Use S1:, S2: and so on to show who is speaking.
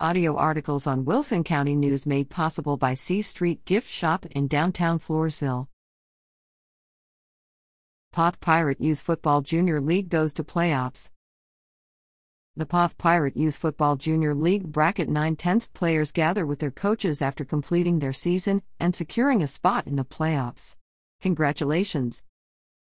S1: Audio articles on Wilson County News made possible by C Street Gift Shop in downtown Floresville. Poth Pirate Youth Football Junior League goes to playoffs. The Poth Pirate Youth Football Junior League bracket 9 tenths players gather with their coaches after completing their season and securing a spot in the playoffs. Congratulations!